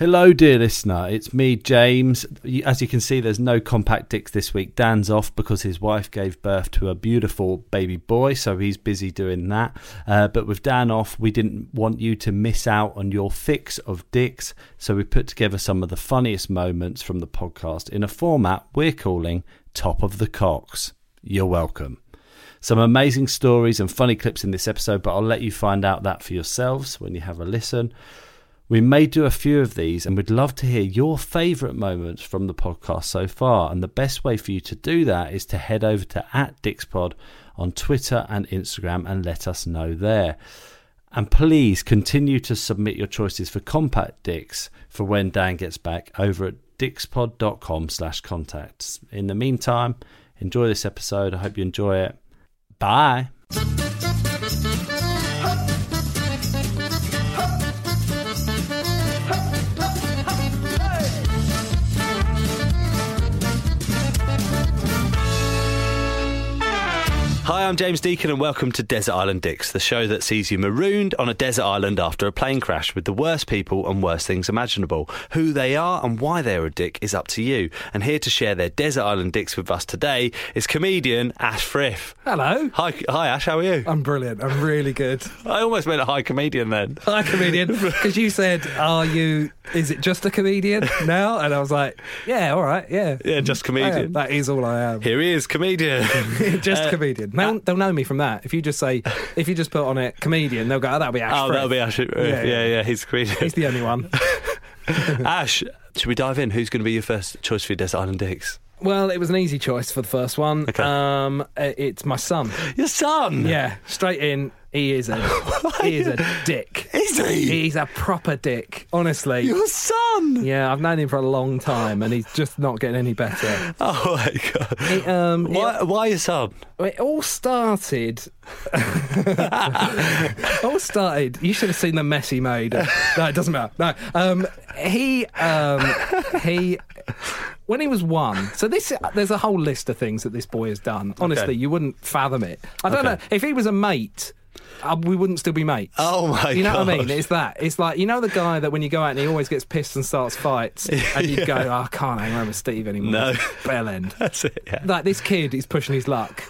Hello, dear listener. It's me, James. As you can see, there's no compact dicks this week. Dan's off because his wife gave birth to a beautiful baby boy, so he's busy doing that. Uh, but with Dan off, we didn't want you to miss out on your fix of dicks, so we put together some of the funniest moments from the podcast in a format we're calling Top of the Cocks. You're welcome. Some amazing stories and funny clips in this episode, but I'll let you find out that for yourselves when you have a listen. We may do a few of these and we'd love to hear your favourite moments from the podcast so far. And the best way for you to do that is to head over to at Dickspod on Twitter and Instagram and let us know there. And please continue to submit your choices for compact dicks for when Dan gets back over at dickspod.com slash contacts. In the meantime, enjoy this episode. I hope you enjoy it. Bye. Hi, I'm James Deacon, and welcome to Desert Island Dicks, the show that sees you marooned on a desert island after a plane crash with the worst people and worst things imaginable. Who they are and why they're a dick is up to you. And here to share their Desert Island Dicks with us today is comedian Ash Frith. Hello. Hi, hi Ash, how are you? I'm brilliant. I'm really good. I almost meant a high comedian then. Hi, comedian. Because you said, "Are you? Is it just a comedian now?" And I was like, "Yeah, all right, yeah, Yeah, just comedian. am. That is all I am. Here he is, comedian. just Uh, comedian. They'll, they'll know me from that. If you just say, if you just put on it comedian, they'll go, "Oh, that'll be Ash." Oh, Frith." that'll be Ash. Uh, Yeah, Yeah, yeah, yeah. he's comedian. He's the only one. Ash, should we dive in? Who's going to be your first choice for your Desert Island Dicks? well, it was an easy choice for the first one. Okay. Um, it's my son. Your son. Yeah, straight in. He is a he is a dick. Is he? He's a proper dick. Honestly. Your son. Yeah, I've known him for a long time, and he's just not getting any better. Oh my god. It, um, it- Why, why your son? It all started. it all started. You should have seen the mess he made. No, it doesn't matter. No, um, he um, he when he was one. So this there's a whole list of things that this boy has done. Honestly, Okay. you wouldn't fathom it. I don't Okay. know if he was a mate. Uh, we wouldn't still be mates. Oh my You know what I mean? It's that. It's like you know the guy that when you go out and he always gets pissed and starts fights, and you go, oh, "I can't hang around with Steve anymore." No. bell end That's it. Yeah. like this kid is pushing his luck.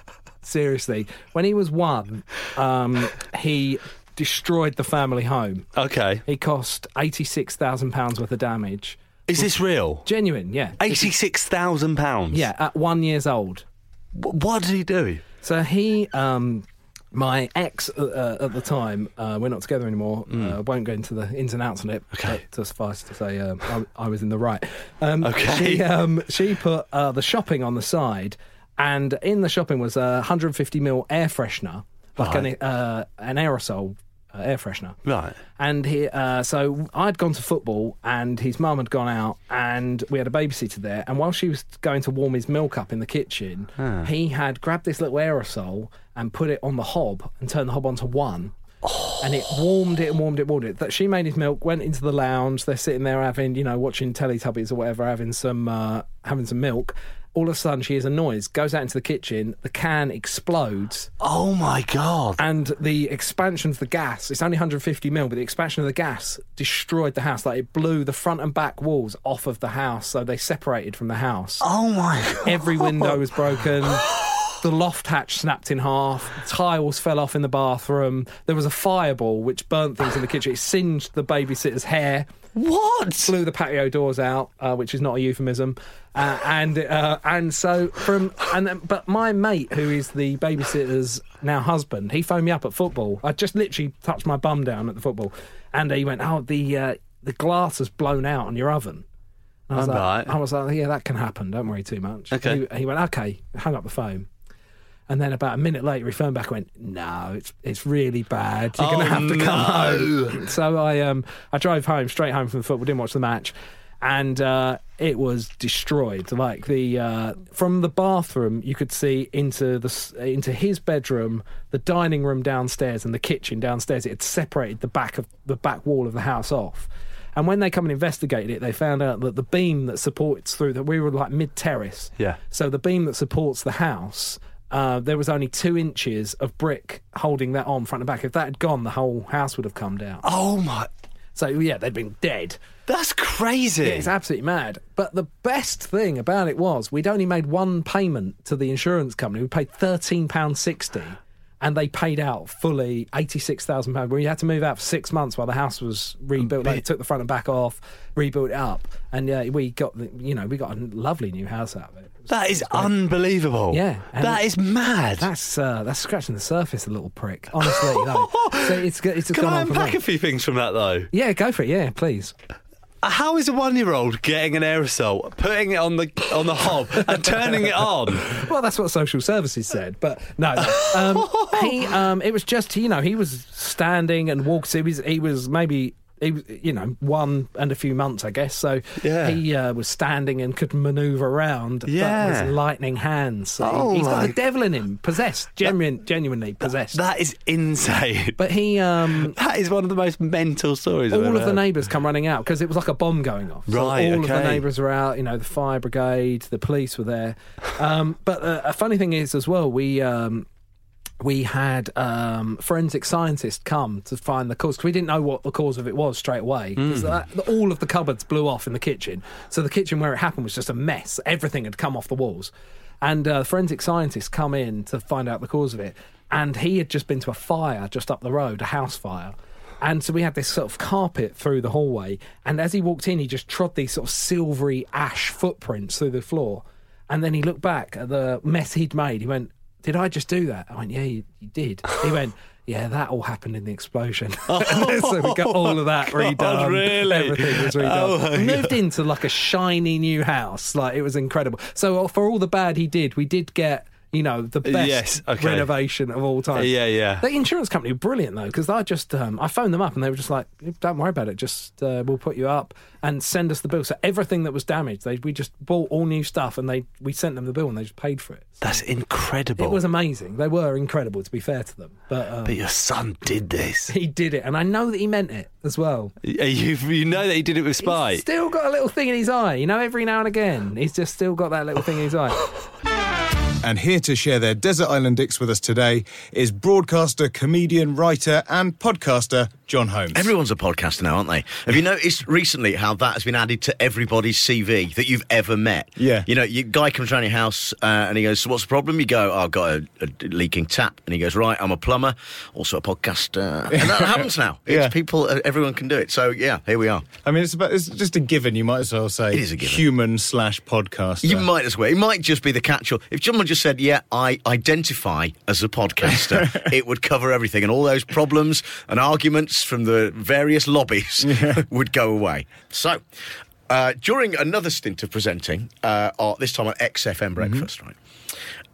Seriously, when he was one, um, he destroyed the family home. Okay. He cost eighty six thousand pounds worth of damage. Is this real? Genuine, yeah, Eighty-six thousand pounds. yeah. At one years old, What did he do? so he. Um, my ex uh, uh, at the time, uh, we're not together anymore. Uh, won't go into the ins and outs on it. Okay. But suffice to say, um, I, I was in the right. Um, Okay. She, um, she put uh, the shopping on the side, and in the shopping was a 150 ml air freshener, like Right. an, uh, an aerosol uh, air freshener. Right. And he, uh, so I'd gone to football, and his mum had gone out, and we had a babysitter there. And while she was going to warm his milk up in the kitchen, he had grabbed this little aerosol and put it on the hob and turned the hob onto one. And it warmed it and warmed it, warmed it. That she made his milk, went into the lounge. They're sitting there having, you know, watching Teletubbies or whatever, having some, uh, having some milk. All of a sudden, she hears a noise, goes out into the kitchen. The can explodes. Oh my god. and the expansion of the gas it's only 150 mil but the expansion of the gas destroyed the house. Like it blew the front and back walls off of the house so they separated from the house. Oh my god. every window was broken. The loft hatch snapped in half. Tiles fell off in the bathroom. There was a fireball which burnt things in the kitchen. It singed the babysitter's hair What? blew the patio doors out, uh, which is not a euphemism. Uh, and uh, and so from and then, but my mate, who is the babysitter's now husband, he phoned me up at football. I just literally touched my bum down at the football, and he went, "Oh, the uh, the glass has blown out on your oven." And I was, All like, right. I was like, "Yeah, that can happen. Don't worry too much." Okay. He, he went, "Okay," hung up the phone. And then about a minute later, he phoned back and went, "No, it's it's really bad. You're Oh, going to have to come home." So I um I drove home straight home from the football. Didn't watch the match, and uh, it was destroyed. Like the uh, from the bathroom, you could see into the into his bedroom, the dining room downstairs, and the kitchen downstairs. It had separated the back of the back wall of the house off. And when they come and investigated it, they found out that the beam that supports through that we were like mid terrace. Yeah. So the beam that supports the house, uh, there was only two inches of brick holding that on front and back. If that had gone, the whole house would have come down. Oh my. So yeah, they'd been dead. That's crazy. It's absolutely mad. But the best thing about it was we'd only made one payment to the insurance company. We paid thirteen pounds sixty, and they paid out fully eighty six thousand pounds. We had to move out for six months while the house was rebuilt. Like, they took the front and back off, rebuilt it up, and yeah, we got the, you know we got a lovely new house out of it. It was- that is unbelievable. Yeah, That is mad. That's uh, that's scratching the surface, a little prick. Honestly, though. so it's it's Can gone I unpack a few things from that though? Yeah, go for it. Yeah, please. How is a one-year-old getting an aerosol, putting it on the on the hob, and turning it on? Well, that's what social services said, but no. Um, he, um, it was just you know he was standing and walked. He was he was maybe. He you know, one and a few months, I guess. So Yeah. he uh, was standing and could manoeuvre around. Yeah. but with lightning hands. So Oh he's got the devil in him, possessed, genuine, genuinely possessed. That is insane. but he, um, that is one of the most mental stories. I've all of the neighbours come running out because it was like a bomb going off. So Right, all of the neighbours were out. You know, the fire brigade, the police were there. Um, but uh, a funny thing is, as well, we. Um, we had um, forensic scientists come to find the cause because we didn't know what the cause of it was straight away. 'Cause that- all of the cupboards blew off in the kitchen, so the kitchen where it happened was just a mess. Everything had come off the walls, and uh, forensic scientists come in to find out the cause of it. And he had just been to a fire just up the road, a house fire. And so we had this sort of carpet through the hallway. And as he walked in, he just trod these sort of silvery ash footprints through the floor. And then he looked back at the mess he'd made. He went, Did I just do that? I went, Yeah, you, you did. He went, Yeah, that all happened in the explosion. so we got all of that redone. really? Everything was redone. Oh, moved into like a shiny new house. Like it was incredible. So uh, for all the bad he did, we did get. You know the best Yes, okay. renovation of all time. Yeah, yeah. The insurance company were brilliant though, because I just um, I phoned them up and they were just like, "Don't worry about it. Just uh, we'll put you up and send us the bill." So everything that was damaged, they we just bought all new stuff and they we sent them the bill and they just paid for it. So That's incredible. it was amazing. They were incredible, to be fair to them. But, um, but your son did this. he did it, and I know that he meant it as well. You, you know that he did it with He's spite. still got a little thing in his eye, you know. Every now and again, he's just still got that little thing in his eye. And here to share their Desert Island Dicks with us today is broadcaster, comedian, writer, and podcaster Jon Holmes. Everyone's a podcaster now, aren't they? Have you noticed recently how that has been added to everybody's CV that you've ever met? Yeah. You know, your guy comes around your house uh, and he goes, so "What's the problem?" You go, oh, "I've got a, a leaking tap," and he goes, "Right, I'm a plumber, also a podcaster," and that happens now. It's Yeah. people, uh, everyone can do it. So yeah, here we are. I mean, it's, about, it's just a given. You might as well say It is a given. human slash podcaster. You might as well. It might just be the catch-all. If someone just said, "Yeah, I identify as a podcaster," it would cover everything, and all those problems and arguments from the various lobbies would go away. So, uh, during another stint of presenting, uh, or this time on XFM Breakfast, right?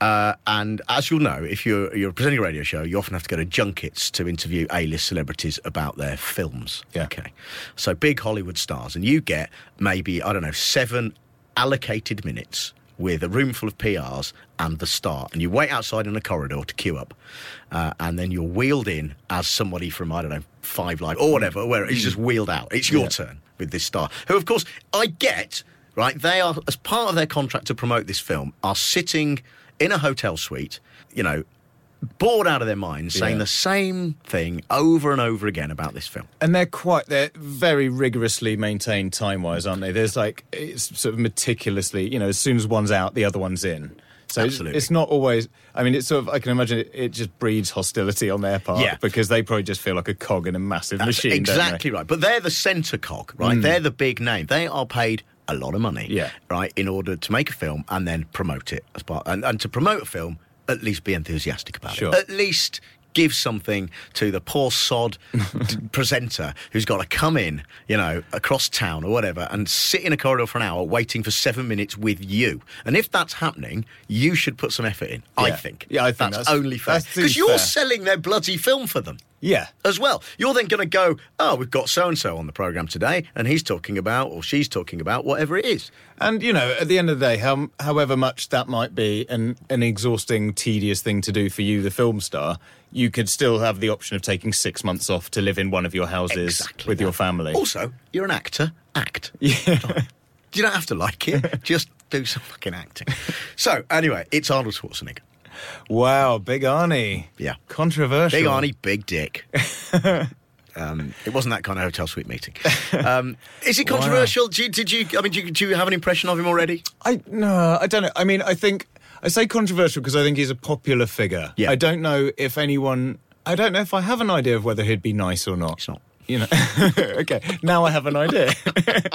Uh, and as you'll know, if you're you're presenting a radio show, you often have to go to junkets to interview A-list celebrities about their films. Yeah. Okay, so big Hollywood stars, and you get maybe I don't know seven allocated minutes with a room full of PRs and the star, and you wait outside in a corridor to queue up, uh, and then you're wheeled in as somebody from I don't know Five Live or whatever, where it's just wheeled out. It's your turn with this star, who of course I get. Right, they are as part of their contract to promote this film are sitting in a hotel suite, you know, bored out of their minds, saying Yeah. the same thing over and over again about this film. And they're quite, they're very rigorously maintained time wise, aren't they? There's like, it's sort of meticulously, you know, as soon as one's out, the other one's in. So it's, Absolutely. it's not always. I mean, it's sort of. I can imagine it, it just breeds hostility on their part. Yeah. because they probably just feel like a cog in a massive That's machine. Mm. exactly right. But they're the centre cog, right? They're the big name. They are paid a lot of money, Yeah. right, in order to make a film and then promote it as part. And, and to promote a film, at least be enthusiastic about Sure. it. At least give something to the poor sod presenter who's got to come in, you know, across town or whatever, and sit in a corridor for an hour waiting for seven minutes with you. And if that's happening, you should put some effort in. I think. Yeah, I think that's, that's- only fair because you're fair. selling their bloody film for them Yeah. as well. You're then going to go, oh, we've got so and so on the program today, and he's talking about, or she's talking about, whatever it is. And you know, at the end of the day, how, however much that might be an an exhausting, tedious thing to do for you, the film star, you could still have the option of taking six months off to live in one of your houses Exactly with that. your family. Also, you're an actor. Act. yeah. Oh. You don't have to like it. Just do some fucking acting. So, anyway, it's Arnold Schwarzenegger. wow, Big Arnie. Yeah. Controversial. Big Arnie, big dick. Um, it wasn't that kind of hotel suite meeting. Um, is it controversial? Do you, did you? I mean, do you, do you have an impression of him already? I no, I don't know. I mean, I think I say controversial because I think he's a popular figure. Yeah. I don't know if anyone. I don't know if I have an idea of whether he'd be nice or not. It's not. You know. okay. Now I have an idea.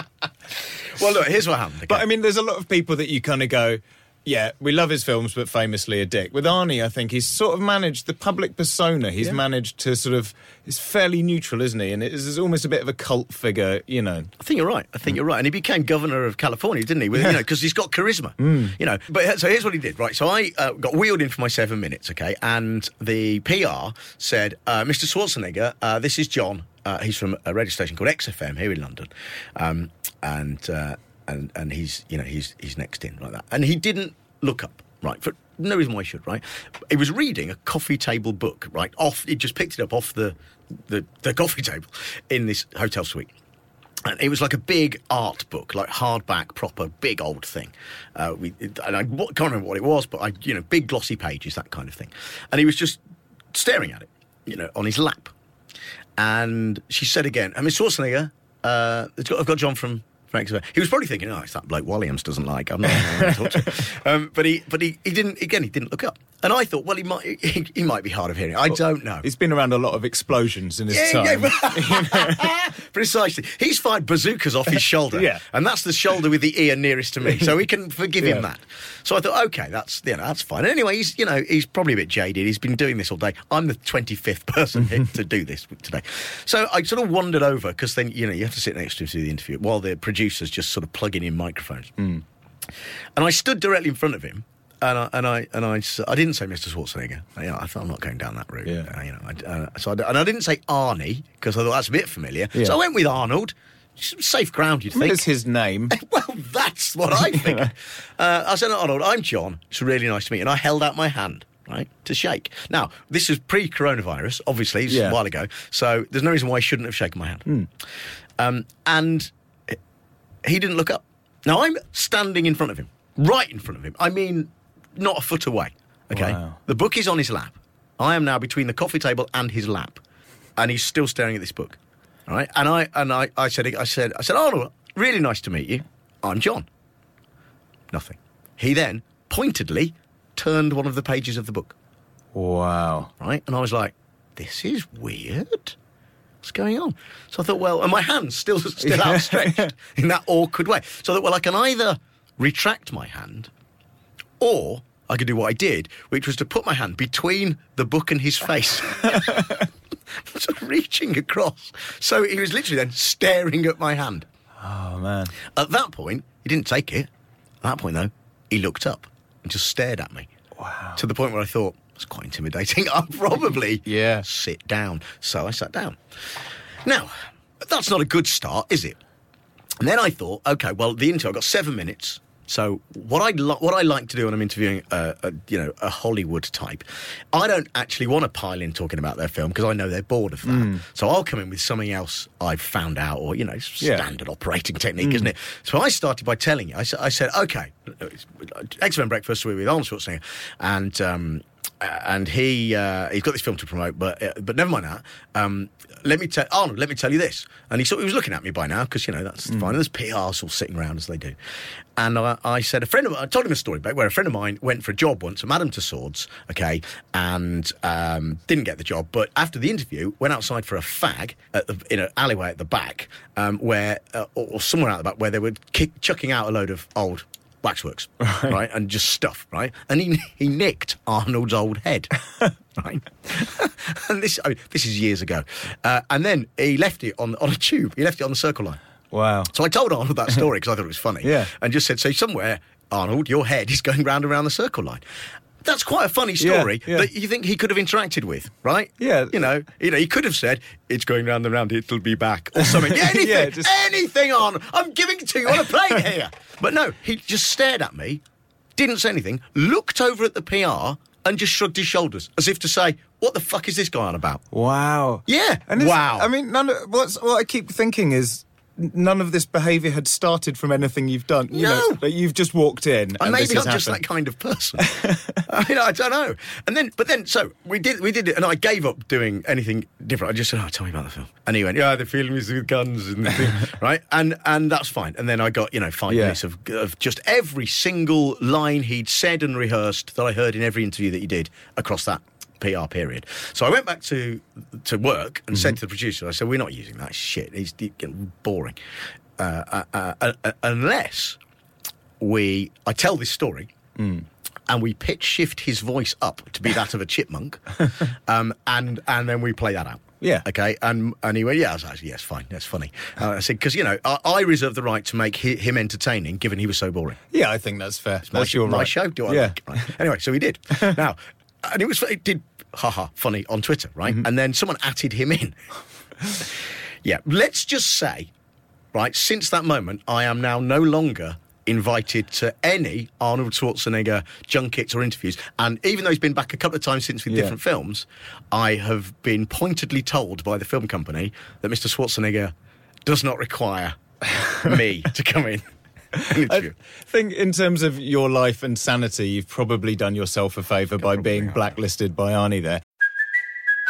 Well, look, here's what happened. But? I mean, there's a lot of people that you kind of go, yeah, we love his films, but famously a dick. With Arnie, I think he's sort of managed the public persona. He's Yeah. managed to sort of, he's fairly neutral, isn't he? And it is almost a bit of a cult figure, you know. I think you're right. I think you're right. And he became governor of California, didn't he? With, you know, because he's got charisma. You know. But so here's what he did. Right. So I uh, got wheeled in for my seven minutes. Okay. And the PR said, uh, "Mr. Schwarzenegger, uh, this is Jon. Uh, he's from a radio station called XFM here in London, um, and uh, and and he's you know he's he's next in like that. And he didn't look up. Right. For no reason why he should. Right. He was reading a coffee table book. Right. Off. He just picked it up off the the, the coffee table in this hotel suite. And it was like a big art book, like hardback, proper, big old thing. Uh, we, and I can't remember what it was, but I, you know, big glossy pages, that kind of thing. And he was just staring at it, you know, on his lap. And she said again, I mean, Schwarzenegger, uh, got, I've got Jon from, XFM. He was probably thinking, oh, it's that bloke Williams doesn't like. I'm not going to talk to. Um, but he, but he, he didn't. Again, he didn't look up. And I thought, well, he might, he, he might be hard of hearing. I don't know. He's been around a lot of explosions in his Yeah, time. yeah. Precisely. He's fired bazookas off his shoulder. Yeah. And that's the shoulder with the ear nearest to me. So we can forgive Yeah. him that. So I thought, okay, that's you know, that's fine. Anyway, he's you know, he's probably a bit jaded. He's been doing this all day. I'm the twenty fifth person to do this today. So I sort of wandered over because then, you know, you have to sit next to him to do the interview while the producers just sort of plugging in microphones. Mm. And I stood directly in front of him. And I and I and I, I didn't say Mr. Schwarzenegger. You know, I thought I'm not going down that route. Yeah. Uh, you know, I, uh, so I, and I didn't say Arnie because I thought that's a bit familiar. Yeah. So I went with Arnold. Safe ground, you'd think. it's his name. Well, that's what I think. uh, I said, Arnold, I'm Jon. It's really nice to meet you. And I held out my hand, right, to shake. Now, this is pre coronavirus, obviously, it's Yeah. a while ago. So there's no reason why I shouldn't have shaken my hand. Hmm. Um, and he didn't look up. Now, I'm standing in front of him, right in front of him. I mean, not a foot away, okay? Wow. The book is on his lap. I am now between the coffee table and his lap. And he's still staring at this book. All right. And I and I, I said I said I said, Arnold, really nice to meet you. I'm Jon. Nothing. He then pointedly turned one of the pages of the book. Wow. Right? And I was like, this is weird. What's going on? So I thought, well, and my hand's still still outstretched in that awkward way. So I thought, well, I can either retract my hand or I could do what I did, which was to put my hand between the book and his face. of reaching across. So he was literally then staring at my hand. Oh, man. At that point, he didn't take it. At that point, though, he looked up and just stared at me. Wow. To the point where I thought, that's quite intimidating. I'll probably Yeah. sit down. So I sat down. Now, that's not a good start, is it? And then I thought, okay, well, the interview, I've got seven minutes. So what I li- what I like to do when I'm interviewing a, a you know a Hollywood type, I don't actually want to pile in talking about their film because I know they're bored of that. So I'll come in with something else I've found out, or you know, Yeah. standard operating technique, isn't it? So I started by telling you. I, I said, okay, XFM Breakfast with Arnold Schwarzenegger, and um, and he uh, he's got this film to promote, but uh, but never mind that. Um, let me tell Arnold, let me tell you this. And he sort he was looking at me by now because you know that's fine. And there's PRs all sitting around as they do. And I, I said a friend of I told him a story about where a friend of mine went for a job once at Madame Tussauds, okay, and um, didn't get the job. But after the interview, went outside for a fag at the, in an alleyway at the back, um, where uh, or, or somewhere out the back where they were kick, chucking out a load of old waxworks, right. and just stuff, right? And he he nicked Arnold's old head, right? and this I mean, this is years ago, uh, and then he left it on on a tube. He left it on the Circle Line. Wow. So I told Arnold that story because I thought it was funny. Yeah. And just said, so somewhere, Arnold, your head is going round and around the circle line. That's quite a funny story yeah. that you think he could have interacted with, right? Yeah. You know, you know, he could have said, "It's going round and round. It'll be back," or something. Yeah, anything, Yeah, just- anything on. I'm giving it to you on a plate here. But no, he just stared at me, didn't say anything, looked over at the PR, and just shrugged his shoulders as if to say, "What the fuck is this guy on about?" Wow. Yeah. And this- wow. I mean, none of, what's, what I keep thinking is none of this behaviour had started from anything you've done. You No. know, like you've just walked in. And and maybe I'm just that kind of person. I mean, I don't know. And then, but then, so we did, we did it, and I gave up doing anything different. I just said, "Oh, tell me about the film." And he went, "Yeah, the film is with guns and the thing, right?" And and that's fine. And then I got you know five Yeah. minutes of of just every single line he'd said and rehearsed that I heard in every interview that he did across that. PR period. So I went back to to work and said to the producer, I said, "We're not using that shit. He's getting boring, uh, uh, uh, uh, unless we I tell this story and we pitch shift his voice up to be that of a chipmunk, um, and and then we play that out. Yeah. Okay. And and he went, yeah. I was like, yes, fine, that's funny. Uh, I said because you know I, I reserve the right to make hi, him entertaining, given he was so boring. Yeah, I think that's fair. My, That's your my right. show. Do I Yeah. like? Right. Anyway, so he did. now, and it was it did haha funny on Twitter, right? Mm-hmm. And then someone atted him in. yeah. Let's just say, right, since that moment, I am now no longer invited to any Arnold Schwarzenegger junkets or interviews. And even though he's been back a couple of times since with Yeah. different films, I have been pointedly told by the film company that Mr. Schwarzenegger does not require me to come in. and interview. I think in terms of your life and sanity, you've probably done yourself a favour by being blacklisted by Arnie there.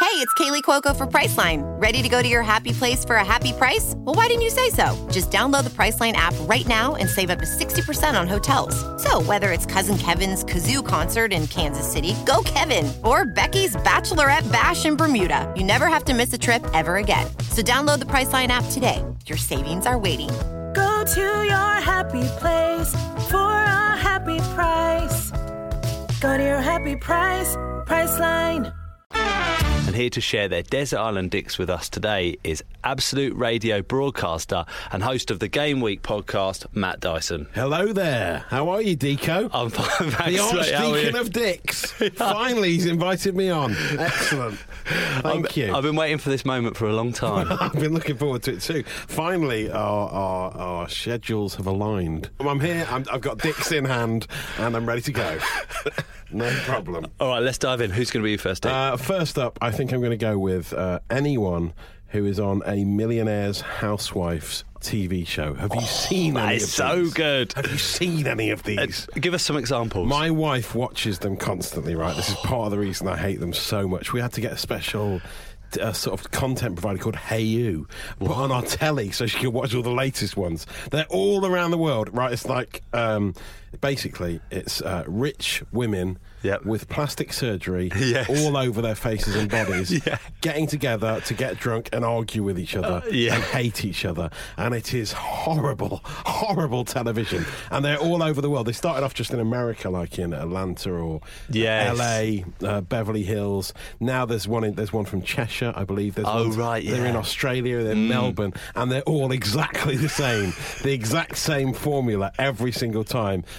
Hey, it's Kaley Cuoco for Priceline. Ready to go to your happy place for a happy price? Well, why didn't you say so? Just download the Priceline app right now and save up to 60% on hotels. So, whether it's Cousin Kevin's Kazoo concert in Kansas City, go Kevin, or Becky's Bachelorette Bash in Bermuda, you never have to miss a trip ever again. So, download the Priceline app today. Your savings are waiting. Go to your happy place for a happy price. Go to your happy price, Priceline. And here to share their Desert Island Dicks with us today is Absolute Radio broadcaster and host of the Game Week podcast, Matt Dyson. Hello there. How are you, Deco? I'm fine, the thanks, mate. How Archdeacon of Dicks. Finally, he's invited me on. Excellent. Thank I'm- you. I've been waiting for this moment for a long time. I've been looking forward to it too. Finally, our, our, our schedules have aligned. I'm here, I'm, I've got dicks in hand, and I'm ready to go. no problem. All right, let's dive in. Who's going to be first? Uh, first up, I think I'm going to go with uh, anyone who is on a Millionaire's Housewives TV show. Have you seen that any is of so these? good. Have you seen any of Uh, these? give us some examples. My wife watches them constantly, right? This is part of the reason I hate them so much. We had to get a special uh, sort of content provider called hayu put on our telly so she can watch all the latest ones. They're all around the world, right? It's like um, basically it's uh, rich women. Yep. With plastic surgery Yes. all over their faces and bodies, Yeah. getting together to get drunk and argue with each other Uh, yeah. and hate each other. And it is horrible, horrible television. And they're all over the world. They started off just in America, like in Atlanta or Yes. LA, uh, Beverly Hills. Now there's one in, there's one from Cheshire, I believe. There's Oh, one- right, They're in. Australia, they're in Melbourne, and they're all exactly the same. the exact same formula every single time.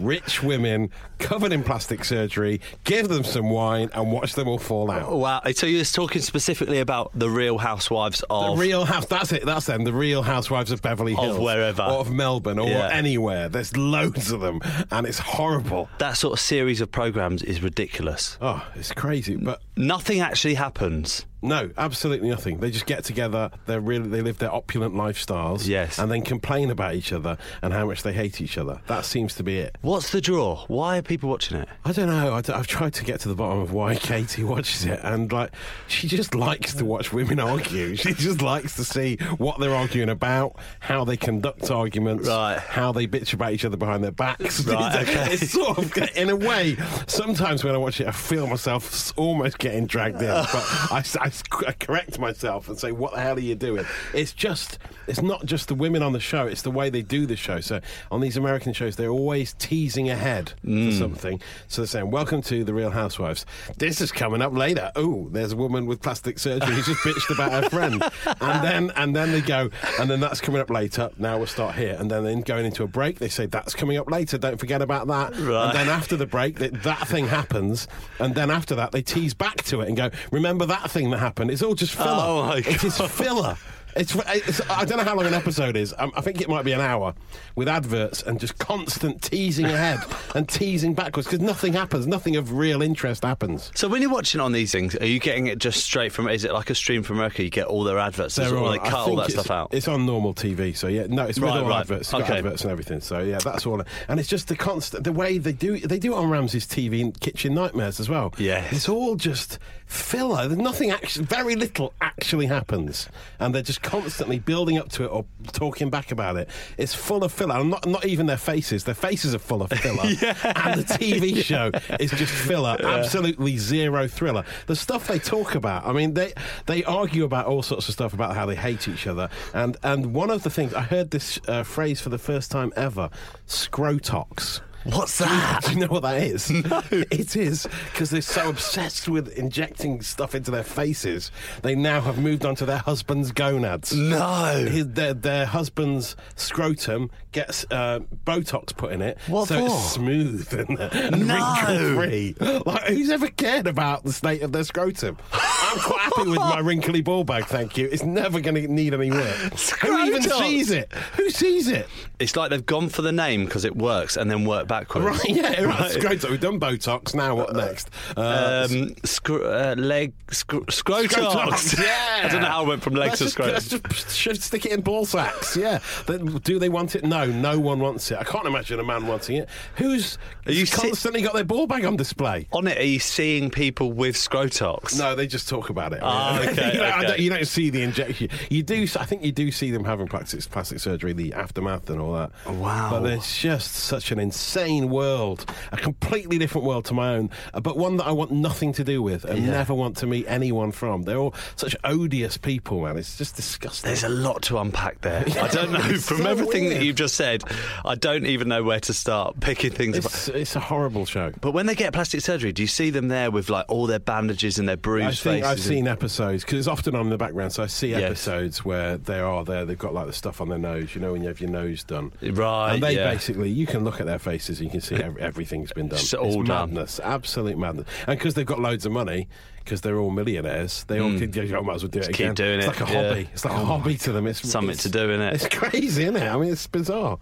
Rich women covered in plastic surgery, give them some wine and watch them all fall out. wow. So you're talking specifically about the Real Housewives of. The. Real House, that's it, that's them. The Real Housewives of Beverly Of Hills. wherever. Or of Melbourne, or Yeah. anywhere. There's loads of them, and it's horrible. that sort of series of programs is ridiculous. Oh, it's crazy. But Nothing actually happens. no, absolutely nothing. They just get together, they're really, they live their opulent lifestyles. Yes. And then complain about each other and how much they hate each other. That seems to be it. What's the draw? Why are people watching it? I don't know. I have tried to get to the bottom of why Katie watches it, and like she just likes to watch women argue. She just likes to see what they're arguing about, how they conduct arguments, Right. how they bitch about each other behind their backs. Right, it's, okay. it's sort of, in a way, sometimes when I watch it, I feel myself s- almost getting dragged in, but I, s- I s- I correct myself and say, "What the hell are you doing?" It's just, it's not just the women on the show; it's the way they do the show. So on these American shows, they're always teasing ahead Mm. for something. So they're saying, "Welcome to the Real Housewives." This is coming up later. Oh, there's a woman with plastic surgery who's just bitched about her friend, and then and then they go, and then that's coming up later. Now we'll start here, and then then going into a break, they say that's coming up later. Don't forget about that. Right. And then after the break, that, that thing happens, and then after that, they tease back to it and go, "Remember that thing that happened? It's all just filler. Oh, my It is filler." It's, it's, I don't know how long an episode is. Um, I think it might be an hour with adverts and just constant teasing ahead and teasing backwards because nothing happens. Nothing of real interest happens. So when you're watching on these things, are you getting it just straight from? Is it like a stream from America? You get all their adverts, They're on- they cut all that stuff out. It's on normal TV, so yeah, no, it's with Right, all right. adverts, Okay. adverts and everything. So yeah, that's all. And it's just the constant, the way they do they do it on Ramsay's TV and Kitchen Nightmares as well. Yes. it's all just filler. There's nothing actually, very little actually happens, and they're just constantly building up to it or talking back about it. It's full of filler. And not not even their faces. Their faces are full of filler, and the TV show is just filler. Absolutely zero thriller. The stuff they talk about. I mean, they they argue about all sorts of stuff about how they hate each other. And and one of the things I heard this uh, phrase for the first time ever: scrotox. What's that? Do you know what that is? No. It is because they're so obsessed with injecting stuff into their faces. They now have moved on to their husband's gonads. No. His, their, their husband's scrotum gets uh, Botox put in it. What so for? it's smooth and, and No. wrinkle free. Like, who's ever cared about the state of their scrotum? I'm quite happy with my wrinkly ball bag, thank you. It's never going to need any work. Who even sees it? Who sees it? It's like they've gone for the name because it works, and then work backwards. Right, yeah, right. Scrotum. We've done Botox. Now what next? Uh, Um, scr- uh, leg scr- scrotox. Scrotox, yeah. I don't know how I went from leg let's to just, scrotum. let's just stick it in ball sacks. Yeah. Do they want it? No, no one wants it. I can't imagine a man wanting it. Who's Are you si- constantly got their ball bag on display? On it, are you seeing people with scrotox? No, they just talk about it. Ah, okay, you, know, okay. don't, you don't see the injection. You do. I think you do see them having plastic plastic surgery, the aftermath, and all that. Wow. But there's just such an insane world, a completely different world to my own, uh, but one that I want nothing to do with and Yeah. never want to meet anyone from. They're all such odious people, man. It's just disgusting. There's a lot to unpack there. I don't know. From so everything that you've just said, I don't even know where to start picking things apart. It's, it's a horrible show. But when they get plastic surgery, do you see them there with like all their bandages and their bruised I think faces? I've and- seen episodes because it's often on in the background. So I see Yes. episodes where they are there. They've got like the stuff on their nose. You know when you have your nose done, Right, And they yeah. basically, you can look at their faces and you can see ev- everything's been done. It's all done. madness, absolute madness. And because they've got loads of money, because they're all millionaires, they all think, "Yeah, I might as well do it Hmm. Just again. keep doing it's it, like a yeah. hobby. It's like a Oh hobby to them. It's Something it's- to do, in it. It's crazy, isn't it? I mean, it's bizarre.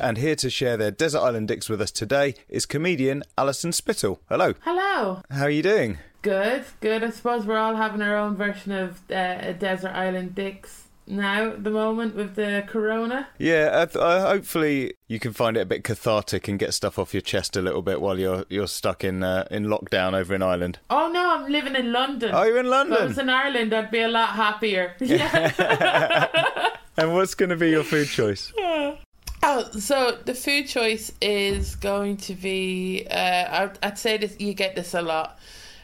And here to share their Desert Island Dicks with us today is comedian Alison Spittle. Hello. Hello. How are you doing? Good, good. I suppose we're all having our own version of uh, a desert island dicks now at the moment with the corona. Yeah, uh, th- uh, hopefully you can find it a bit cathartic and get stuff off your chest a little bit while you're you're stuck in uh, in lockdown over in Ireland. Oh no, I'm living in London. Oh, you're in London. If I was in Ireland, I'd be a lot happier. Yeah. And what's going to be your food choice? Oh, so the food choice is going to be. Uh, I'd, I'd say this. You get this a lot.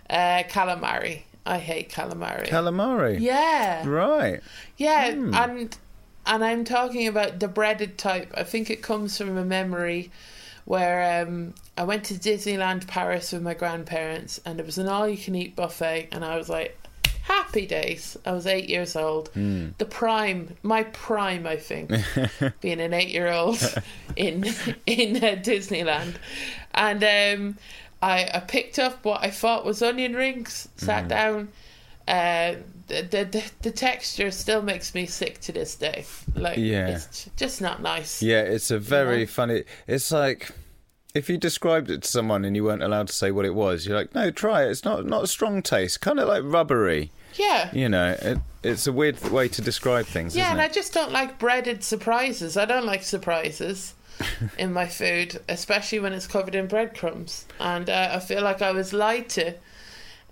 Uh, calamari. I hate calamari. Calamari. yeah. Right. Yeah, and and I'm talking about the breaded type. I think it comes from a memory where um, I went to Disneyland Paris with my grandparents, and it was an all-you-can-eat buffet, and I was like, happy days. I was eight years old. The prime, my prime, I think, being an eight-year-old in in uh, Disneyland, and um, I I picked up what I thought was onion rings, sat down. Uh, the, the the texture still makes me sick to this day. Like, Yeah. it's just not nice. Yeah, it's a very know? funny. It's like if you described it to someone and you weren't allowed to say what it was, you're like, no, try it. It's not not a strong taste, kind of like rubbery. Yeah. You know, it, It's a weird way to describe things, Yeah, and I just don't like breaded surprises. I don't like surprises in my food, especially when it's covered in breadcrumbs. And uh, I feel like I was lied to.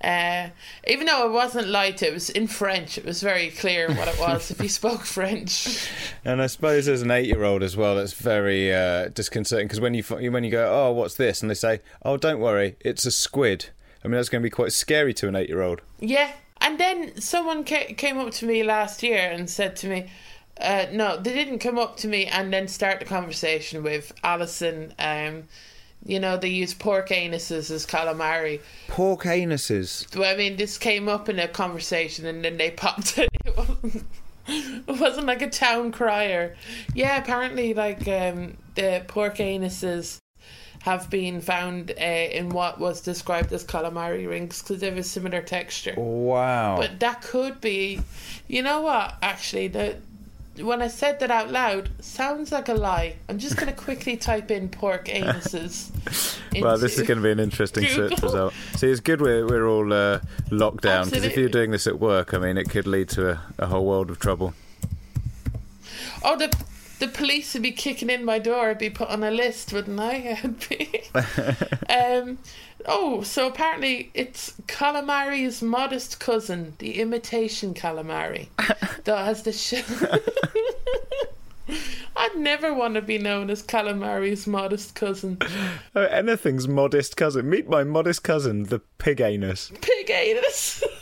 Uh, even though I wasn't lied to, it was in French. It was very clear what it was if you spoke French. And I suppose as an eight-year-old as well, that's very uh, disconcerting because when you when you go, "Oh, what's this?" and they say, "Oh, don't worry, it's a squid." I mean, that's going to be quite scary to an eight-year-old. Yeah, and then someone ca- came up to me last year and said to me, uh, "No, they didn't come up to me and then start the conversation with Alison." Um, you know, they use pork anuses as calamari. Pork anuses. Well, I mean, this came up in a conversation and then they popped it. It wasn't, it wasn't like a town crier. Yeah, apparently, like um, the pork anuses have been found uh, in what was described as calamari rings because they have a similar texture. Wow. But that could be, you know what? Actually, the when I said that out loud, sounds like a lie. I'm just going to quickly type in pork anuses. Well, this is going to be an interesting search result. See, it's good we're, we're all uh, locked down because if you're doing this at work, I mean, it could lead to a, a whole world of trouble. Oh, the the police would be kicking in my door. I'd be put on a list, wouldn't I? I'd be. um, oh, so apparently it's calamari's modest cousin, the imitation calamari, that has the sh- I'd never want to be known as calamari's modest cousin. Oh, anything's modest cousin. Meet my modest cousin, the pig anus. Pig anus.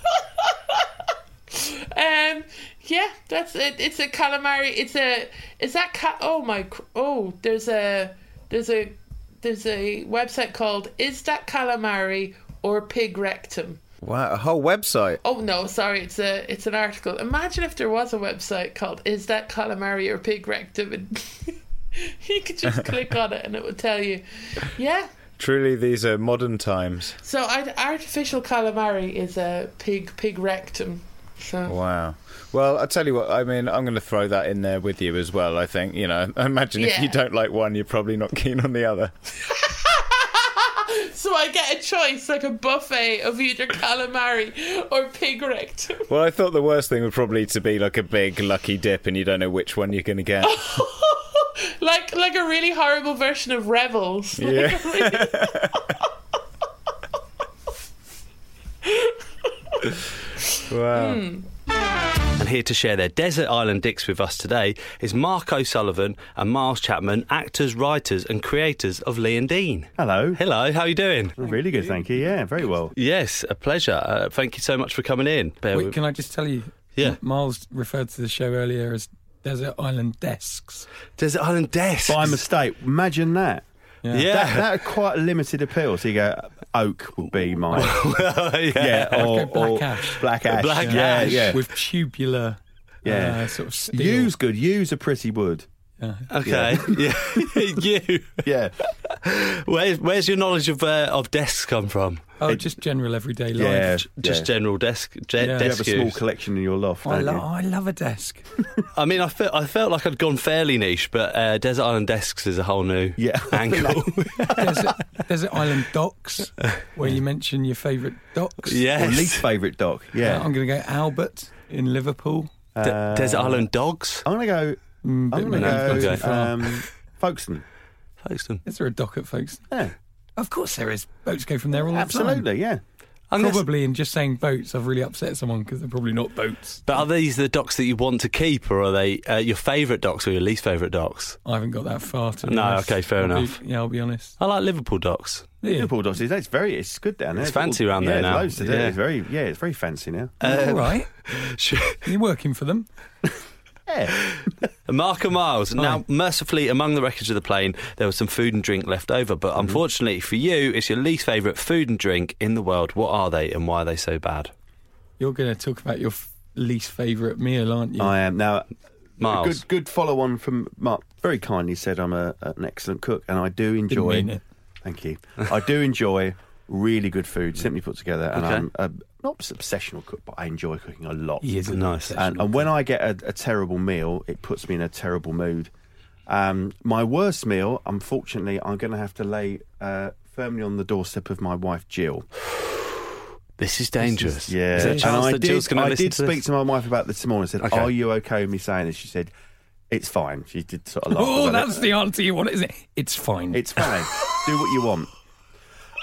um, yeah, that's it. It's a calamari. It's a. Is that cat? Oh my. Oh, there's a. There's a. There's a website called Is That Calamari or Pig Rectum? Wow, a whole website. Oh no, sorry, it's a it's an article. Imagine if there was a website called Is That Calamari or Pig Rectum and you could just click on it and it would tell you. Yeah. Truly, these are modern times. So artificial calamari is a pig pig rectum. So Wow. Well, I tell you what. I mean, I'm going to throw that in there with you as well. I think you know. I imagine if you don't like one, you're probably not keen on the other. So I get a choice, like a buffet of either calamari or pig rectum. Well, I thought the worst thing would probably to be like a big lucky dip, and you don't know which one you're going to get. like like a really horrible version of Revels. Yeah. a really- Wow. Hmm. And here to share their Desert Island Dicks with us today is Mark O'Sullivan and Miles Chapman, actors, writers, and creators of Lee and Dean. Hello. Hello, how are you doing? Really good, thank you. Yeah, very well. Yes, a pleasure. Uh, thank you so much for coming in. Bear Wait, with- can I just tell you? Yeah. M- Miles referred to the show earlier as Desert Island Desks. Desert Island Desks. By mistake. Imagine that. Yeah. Yeah. That, that had quite a limited appeal. So you go, oak would be my. yeah. yeah, or, go black or ash. Black ash. Black yeah, ash. yeah. With tubular Yeah. uh, sort of steel. Use good. Use a pretty wood. Yeah. Okay. Yeah. you. Yeah. Where's, where's your knowledge of uh, of desks come from? Oh, just general everyday life. Yeah. Just yeah. general desk ge- Yeah. You have desk a small use. collection in your loft. I, don't lo- you? I love a desk. I mean, I felt I felt like I'd gone fairly niche, but uh, Desert Island Desks is a whole new Yeah. angle. Desert, Desert Island Docks, where you mention your favourite docks. Or yes. least fafavourite doc. Uh, Yeah. I'm going to go Albert in Liverpool. De- Uh, Desert Island Dogs. I'm going to go. Mm, bit I'm going to many, go. not too far. Um, Folkestone. Folkestone. Is there a dock at Folkestone? Yeah. Of course there is. Boats go from there all the time. Absolutely. Yeah. I'm gonna Probably in just saying boats, I've really upset someone because they're probably not boats. But are these the docks that you want to keep, or are they uh, your favourite docks or your least favourite docks? I haven't got that far to be No, honest. okay, fair I'll be- enough. yeah, I'll be honest. I like Liverpool docks. Yeah. Liverpool does. It's it's very. It's good down there. It's fancy all- around yeah, there there's now. Loads to do. Yeah. It's very. Yeah, it's very fancy now. all right. Sure. You're working for them. Yeah. Mark and Miles. Now, mercifully, among the wreckage of the plane, there was some food and drink left over. But mm-hmm. unfortunately for you, it's your least favourite food and drink in the world. What are they, and why are they so bad? You're going to talk about your f- least favourite meal, aren't you? I am now. Miles. Good, good follow on from Mark. Very kindly said I'm a, an excellent cook, and I do enjoy. mean it. Thank you. I do enjoy really good food, simply put together, and Okay. I'm a, not an obsessional cook, but I enjoy cooking a lot. He is a Nice. And, and when I get a, a terrible meal, it puts me in a terrible mood. Um, my worst meal, unfortunately, I'm going to have to lay uh, firmly on the doorstep of my wife Jill. This is dangerous. Yeah, Is there a and chance I that did, Jill's going to I did to speak this? to my wife about this morning. I said, Okay. "Are you okay with me saying this?" She said, "It's fine." She did sort of laugh. Oh, that's it. the answer you want, isn't it? It's fine. It's fine. Do what you want.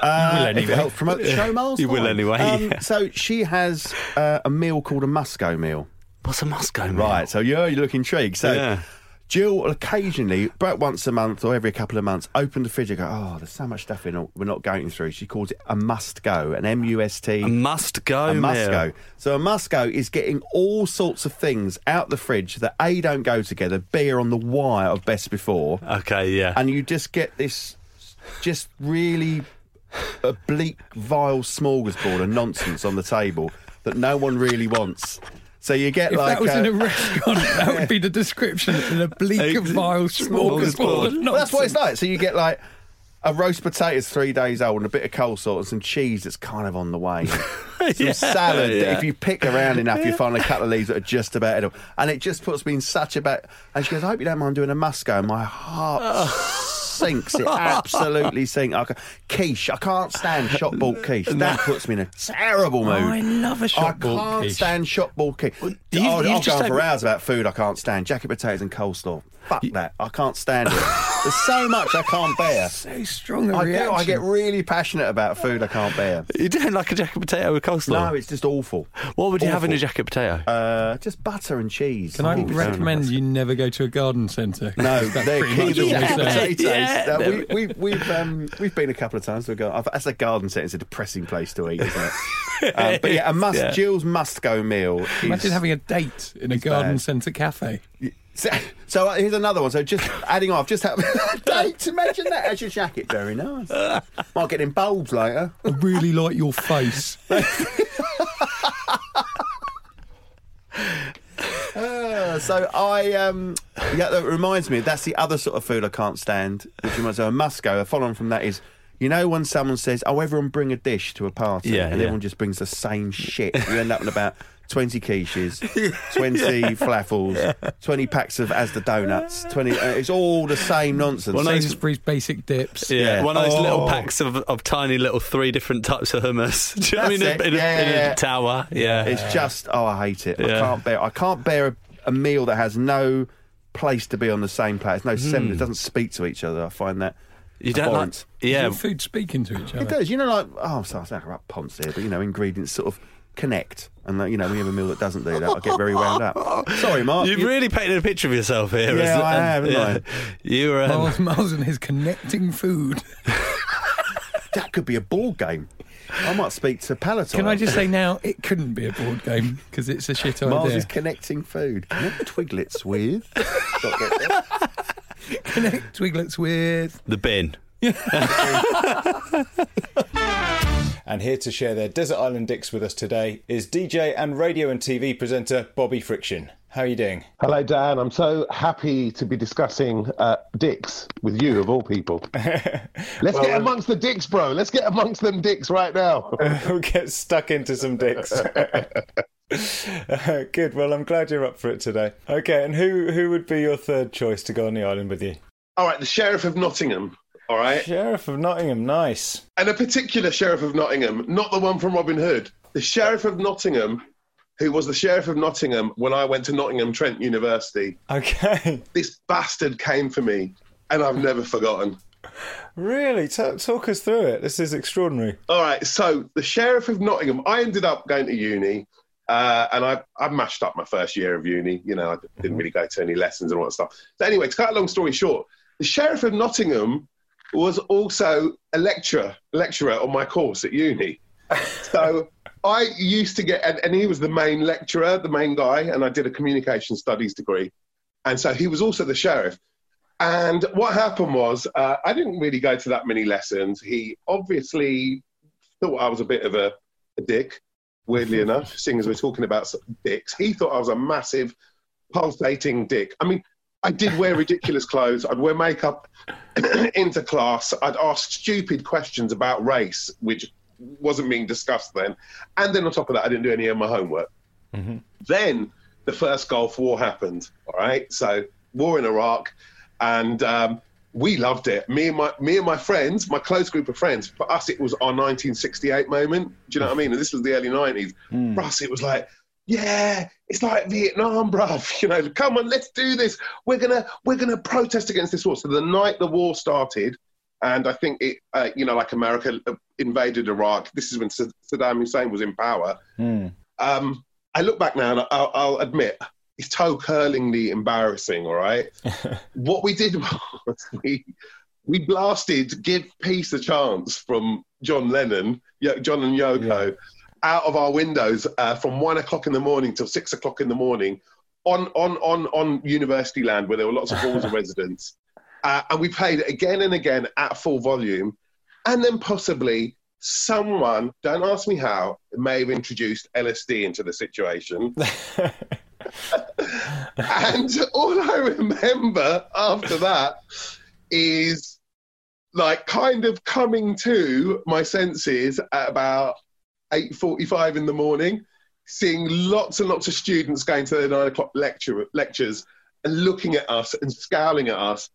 Uh, will If anyway. it helps promote the show, Miles. You will anyway, Um, yeah. So she has uh, a meal called a Musco meal. What's a Moscow meal? Right. So yeah, you look intrigued. So. Yeah. Jill will occasionally, about once a month or every couple of months, open the fridge and go, Oh, there's so much stuff not, we're not going through. She calls it a must go, an M U S T. A must go A must meal. go. So a must go is getting all sorts of things out the fridge that A don't go together, B are on the wire of best before, Okay, yeah. and you just get this just really a bleak, vile smorgasbord of nonsense on the table that no one really wants. So you get if like that was uh, in a restaurant, that would be the description in a bleak vile smorgasbord. Well, that's what it's like. So you get like a roast potatoes three days old and a bit of coleslaw and some cheese that's kind of on the way. some Yeah, salad. that yeah. If you pick around enough, you find a couple of leaves that are just about edible. And it just puts me in such a bad. And she goes, I hope you don't mind doing a must go. And my heart sinks. It absolutely sinks. I quiche. I can't stand shop bought quiche. That puts me in a terrible mood. Oh, I love a I shop-bought can't stand shop bought quiche. you- I'll, you I'll go on for hours about food I can't stand. Jacket potatoes and coleslaw. Fuck that. I can't stand it. There's so much I can't bear. So strong a I, do, reaction. I get really passionate about food I can't bear. You don't like a jacket potato with coleslaw? No, it's just awful. what would you have in a awful. jacket potato? Uh, just butter and cheese. Can I Oh, recommend you never go to a garden centre? No, That's they're pretty much key all we jacket potatoes. Yeah, Uh, we, we, we've, um, we've been a couple of times to go. I've, that's a garden centre. It's a depressing place to eat, isn't it? um, but yeah, a must. Yeah. Jill's must go meal. Is, Imagine having a date in a garden centre cafe. So, so uh, here's another one. So just adding off, just have a date. Imagine that as your jacket. Very nice. Might get in bulbs later. I really like your face. Uh, so I um yeah that reminds me that's the other sort of food I can't stand which reminds me of a must go a follow on from that is you know when someone says oh everyone bring a dish to a party Yeah, and yeah. everyone just brings the same shit you end up in about 20 quiches 20 flaffles 20 packs of Asda donuts 20 uh, it's all the same nonsense Well, no, Sainsbury's basic dips. yeah, yeah. one of those little Oh. packs of, of tiny little three different types of hummus. Do you know what I mean? That's In, a, Yeah, in a yeah, yeah. tower. Yeah. It's just oh, I hate it. I can't bear. I can't bear a, a meal that has no place to be on the same plate. It's no semblance. It doesn't speak to each other. I find that you don't like. abhorrent. Is Yeah. your food speaking to each other? It does. You know, like oh, sorry, I sound like Ponce here, but you know, ingredients sort of connect. And like, you know, when you have a meal that doesn't do that, I get very wound up. Sorry, Mark. You've you- really painted a picture of yourself here. Yeah, as- I have, yeah. haven't You're. Um, Miles, Miles and his connecting food. that could be a board game. I might speak to Palatine. Can I just say now, it couldn't be a board game because it's a shit Mars idea. is connecting food. Remember Twiglets with? Got to get that. Connect Twiglets with. the bin. And here to share their Desert Island Dicks with us today is DJ and radio and TV presenter Bobby Friction. How are you doing? Hello, Dan. I'm so happy to be discussing uh, dicks with you, of all people. Let's get amongst the dicks, bro. Let's get amongst them dicks right now. we'll get stuck into some dicks. Uh, Good. Well, I'm glad you're up for it today. Okay, and who who would be your third choice to go on the island with you? all right, the Sheriff of Nottingham. All right. Sheriff of Nottingham. Nice. And a particular Sheriff of Nottingham, not the one from Robin Hood. The Sheriff of Nottingham, who was the Sheriff of Nottingham when I went to Nottingham Trent University. Okay. This bastard came for me, and I've never forgotten. Really? Ta talk us through it. This is extraordinary. All right, so the Sheriff of Nottingham, I ended up going to uni, uh, and I, I mashed up my first year of uni. You know, I didn't really go to any lessons and all that stuff. So, anyway, to cut a long story short, the Sheriff of Nottingham was also a lecturer, lecturer on my course at uni. so I used to get, and, and he was the main lecturer, the main guy, and I did a communication studies degree. And so he was also the sheriff. And what happened was, uh, I didn't really go to that many lessons. He obviously thought I was a bit of a, a dick, weirdly enough, seeing as we're talking about dicks. He thought I was a massive, pulsating dick. I mean, I did wear ridiculous clothes. I'd wear makeup into class. I'd ask stupid questions about race, which wasn't being discussed then. And then on top of that, I didn't do any of my homework. Then the first Gulf War happened. All right, so war in Iraq, and um, we loved it. Me and my me and my friends, my close group of friends. For us, it was our 1968 moment. Do you know what I mean? And this was the early 90s. For us, it was like, yeah, it's like Vietnam, bruv. You know, come on, let's do this. We're gonna we're gonna protest against this war. So the night the war started, and I think it, uh, you know, like America invaded Iraq. This is when Saddam Hussein was in power. Um, I look back now, and I'll, I'll admit it's toe curlingly embarrassing. All right, what we did was we we blasted "Give Peace a Chance" from John Lennon, John and Yoko, out of our windows uh, from one o'clock in the morning till six o'clock in the morning on on on on university land where there were lots of halls of residence, uh, and we played it again and again at full volume, and then possibly someone, don't ask me how, may have introduced LSD into the situation. and all I remember after that is like kind of coming to my senses at about 8.45 in the morning, seeing lots and lots of students going to their nine o'clock lecture, lectures and looking at us and scowling at us.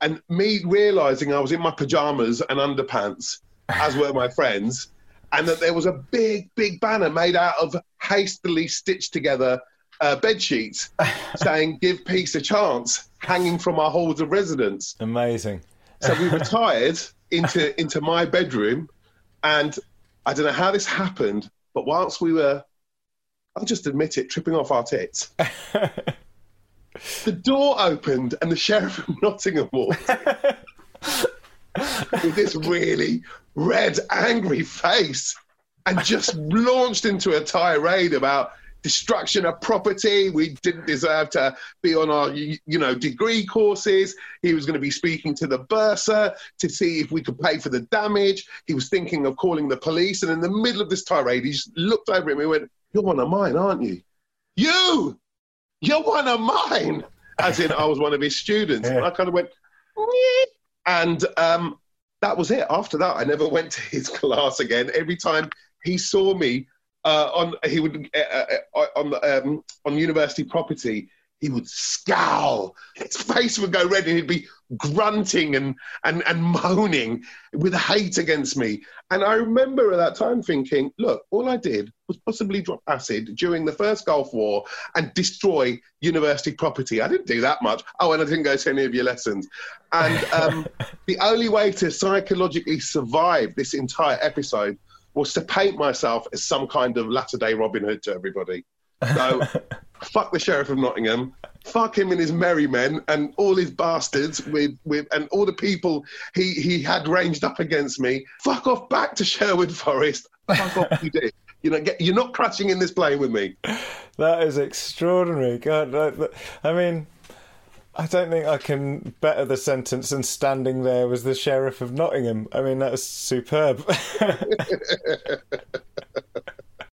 And me realizing I was in my pajamas and underpants, as were my friends, and that there was a big, big banner made out of hastily stitched together uh, bed sheets saying "Give peace a chance," hanging from our halls of residence. Amazing. So we retired into into my bedroom, and I don't know how this happened, but whilst we were, I'll just admit it, tripping off our tits. the door opened and the sheriff of Nottingham walked in with this really red, angry face and just launched into a tirade about destruction of property. We didn't deserve to be on our, you know, degree courses. He was going to be speaking to the bursar to see if we could pay for the damage. He was thinking of calling the police. And in the middle of this tirade, he just looked over at me and went, You're one of mine, aren't you? You! You're one of mine! As in, I was one of his students. And I kind of went, "Nyeh." and um, that was it. After that, I never went to his class again. Every time he saw me uh, on, he would uh, uh, on um, on university property. He would scowl. His face would go red, and he'd be grunting and and and moaning with hate against me. And I remember at that time thinking, look, all I did was possibly drop acid during the first Gulf War and destroy university property. I didn't do that much. Oh, and I didn't go to any of your lessons. And um, the only way to psychologically survive this entire episode was to paint myself as some kind of latter day Robin Hood to everybody. So, fuck the Sheriff of Nottingham, fuck him and his merry men and all his bastards with, with and all the people he, he had ranged up against me. Fuck off back to Sherwood Forest. Fuck off, you did. You know, get, you're not crashing in this plane with me. That is extraordinary. God, that- I mean, I don't think I can better the sentence than standing there was the sheriff of Nottingham. I mean, that was superb.